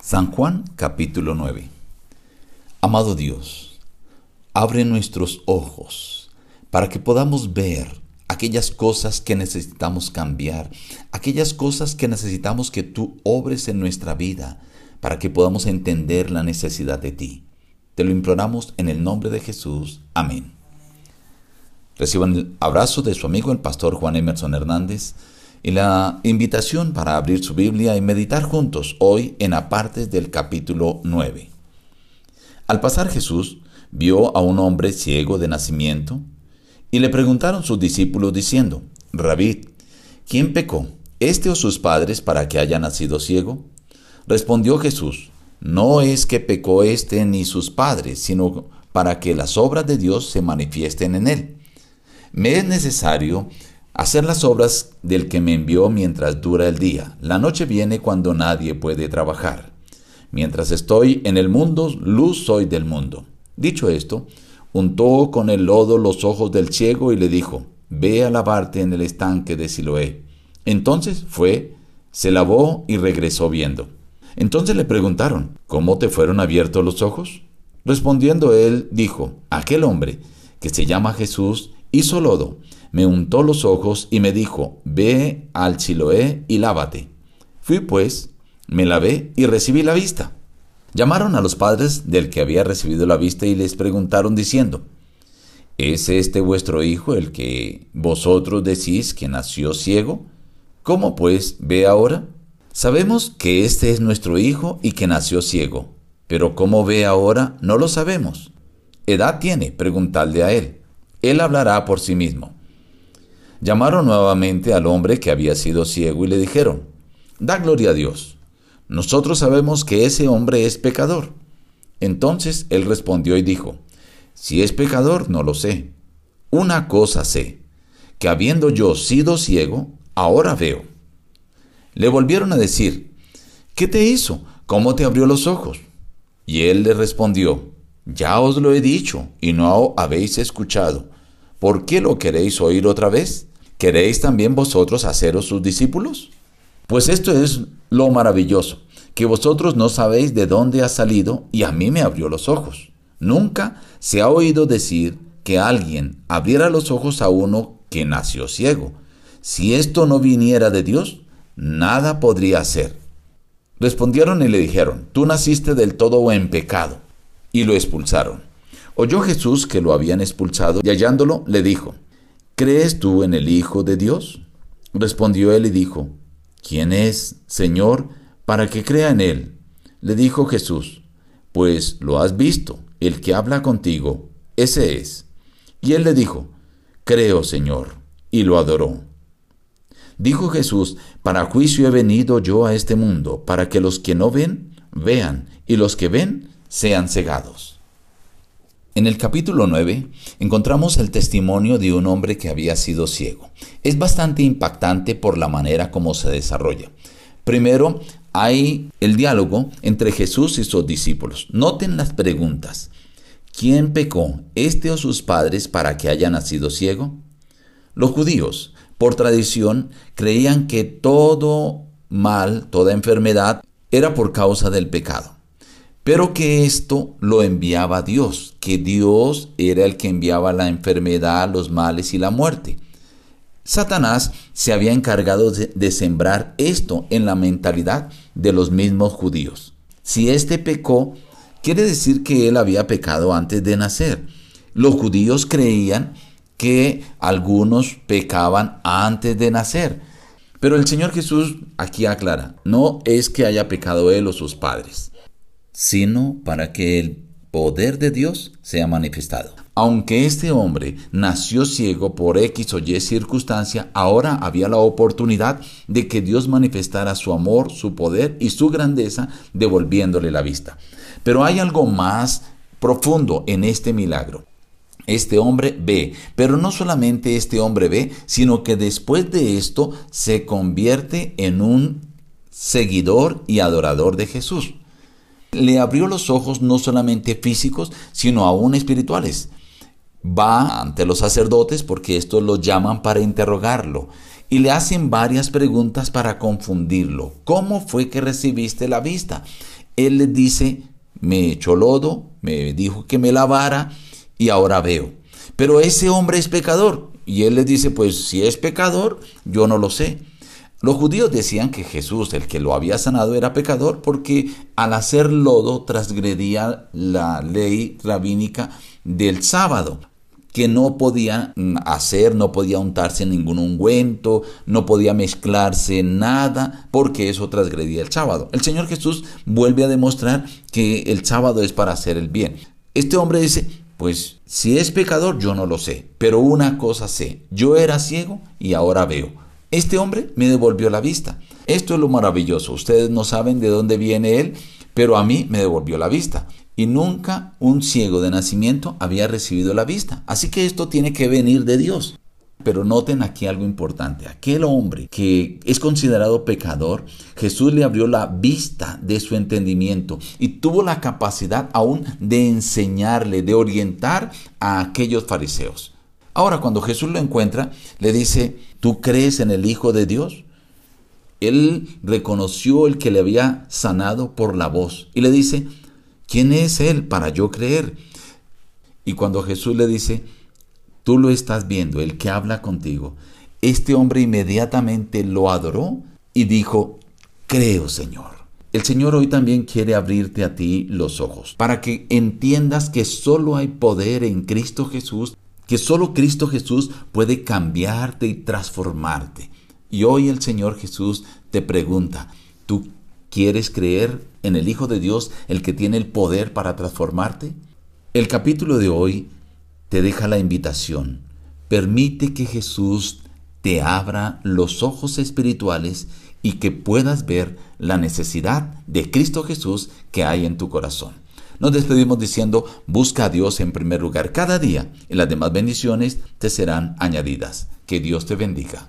San Juan capítulo 9 Amado Dios, abre nuestros ojos para que podamos ver aquellas cosas que necesitamos cambiar, aquellas cosas que necesitamos que tú obres en nuestra vida, para que podamos entender la necesidad de ti. Te lo imploramos en el nombre de Jesús. Amén. Reciban el abrazo de su amigo el pastor Juan Emerson Hernández y la invitación para abrir su Biblia y meditar juntos hoy en apartes del capítulo 9. Al pasar Jesús vio a un hombre ciego de nacimiento y le preguntaron sus discípulos diciendo, Rabí, ¿quién pecó, este o sus padres para que haya nacido ciego? Respondió Jesús, no es que pecó este ni sus padres, sino para que las obras de Dios se manifiesten en él. Me es necesario hacer las obras del que me envió mientras dura el día. La noche viene cuando nadie puede trabajar. Mientras estoy en el mundo, luz soy del mundo. Dicho esto, untó con el lodo los ojos del ciego y le dijo, Ve a lavarte en el estanque de Siloé. Entonces fue, se lavó y regresó viendo. Entonces le preguntaron, ¿cómo te fueron abiertos los ojos? Respondiendo él, dijo, aquel hombre, que se llama Jesús, hizo lodo, me untó los ojos y me dijo, ve al Siloé y lávate. Fui pues, me lavé y recibí la vista. Llamaron a los padres del que había recibido la vista y les preguntaron diciendo, ¿Es este vuestro hijo el que vosotros decís que nació ciego? ¿Cómo pues ve ahora? Sabemos que este es nuestro hijo y que nació ciego, pero cómo ve ahora no lo sabemos. ¿Edad tiene? Preguntadle a él. Él hablará por sí mismo. Llamaron nuevamente al hombre que había sido ciego y le dijeron, Da gloria a Dios. Nosotros sabemos que ese hombre es pecador. Entonces él respondió y dijo, Si es pecador, no lo sé. Una cosa sé, que habiendo yo sido ciego, ahora veo. Le volvieron a decir, ¿qué te hizo? ¿Cómo te abrió los ojos? Y él le respondió, Ya os lo he dicho y no habéis escuchado. ¿Por qué lo queréis oír otra vez? ¿Queréis también vosotros haceros sus discípulos? Pues esto es lo maravilloso, que vosotros no sabéis de dónde ha salido y a mí me abrió los ojos. Nunca se ha oído decir que alguien abriera los ojos a uno que nació ciego. Si esto no viniera de Dios, nada podría hacer. Respondieron y le dijeron, tú naciste del todo en pecado, y lo expulsaron. Oyó Jesús que lo habían expulsado y hallándolo le dijo, ¿Crees tú en el Hijo de Dios? Respondió él y dijo, ¿quién es, Señor, para que crea en él? Le dijo Jesús, pues lo has visto, el que habla contigo, ese es. Y él le dijo, creo, Señor, y lo adoró. Dijo Jesús, para juicio he venido yo a este mundo, para que los que no ven, vean, y los que ven, sean cegados. En el capítulo 9 encontramos el testimonio de un hombre que había sido ciego. Es bastante impactante por la manera como se desarrolla. Primero, hay el diálogo entre Jesús y sus discípulos. Noten las preguntas. ¿Quién pecó, este o sus padres, para que haya nacido ciego? Los judíos, por tradición, creían que todo mal, toda enfermedad, era por causa del pecado pero que esto lo enviaba Dios, que Dios era el que enviaba la enfermedad, los males y la muerte. Satanás se había encargado de, sembrar esto en la mentalidad de los mismos judíos. Si éste pecó, quiere decir que él había pecado antes de nacer. Los judíos creían que algunos pecaban antes de nacer. Pero el Señor Jesús aquí aclara, no es que haya pecado él o sus padres sino para que el poder de Dios sea manifestado. Aunque este hombre nació ciego por X o Y circunstancia, ahora había la oportunidad de que Dios manifestara su amor, su poder y su grandeza devolviéndole la vista. Pero hay algo más profundo en este milagro. Este hombre ve, pero no solamente este hombre ve, sino que después de esto se convierte en un seguidor y adorador de Jesús le abrió los ojos no solamente físicos, sino aún espirituales. Va ante los sacerdotes porque estos lo llaman para interrogarlo y le hacen varias preguntas para confundirlo. ¿Cómo fue que recibiste la vista? Él les dice, me echó lodo, me dijo que me lavara y ahora veo. Pero ese hombre es pecador. Y él les dice, pues si es pecador, yo no lo sé. Los judíos decían que Jesús, el que lo había sanado, era pecador porque al hacer lodo transgredía la ley rabínica del sábado que no podía mm, hacer, no podía untarse ningún ungüento, no podía mezclarse nada, porque eso transgredía el sábado. El Señor Jesús vuelve a demostrar que el sábado es para hacer el bien. Este hombre dice, pues si es pecador yo no lo sé, pero una cosa sé, yo era ciego y ahora veo. Este hombre me devolvió la vista. Esto es lo maravilloso. Ustedes no saben de dónde viene él, pero a mí me devolvió la vista. Y nunca un ciego de nacimiento había recibido la vista. Así que esto tiene que venir de Dios. Pero noten aquí algo importante. Aquel hombre que es considerado pecador, Jesús le abrió la vista de su entendimiento y tuvo la capacidad aún de enseñarle, de orientar a aquellos fariseos. Ahora, cuando Jesús lo encuentra, le dice, ¿tú crees en el Hijo de Dios? Él reconoció el que le había sanado por la voz y le dice, ¿quién es Él para yo creer? Y cuando Jesús le dice, tú lo estás viendo, el que habla contigo, este hombre inmediatamente lo adoró y dijo, creo Señor. El Señor hoy también quiere abrirte a ti los ojos para que entiendas que solo hay poder en Cristo Jesús que solo Cristo Jesús puede cambiarte y transformarte. Y hoy el Señor Jesús te pregunta, ¿tú quieres creer en el Hijo de Dios, el que tiene el poder para transformarte? El capítulo de hoy te deja la invitación. Permite que Jesús te abra los ojos espirituales y que puedas ver la necesidad de Cristo Jesús que hay en tu corazón. Nos despedimos diciendo, busca a Dios en primer lugar cada día y las demás bendiciones te serán añadidas. Que Dios te bendiga.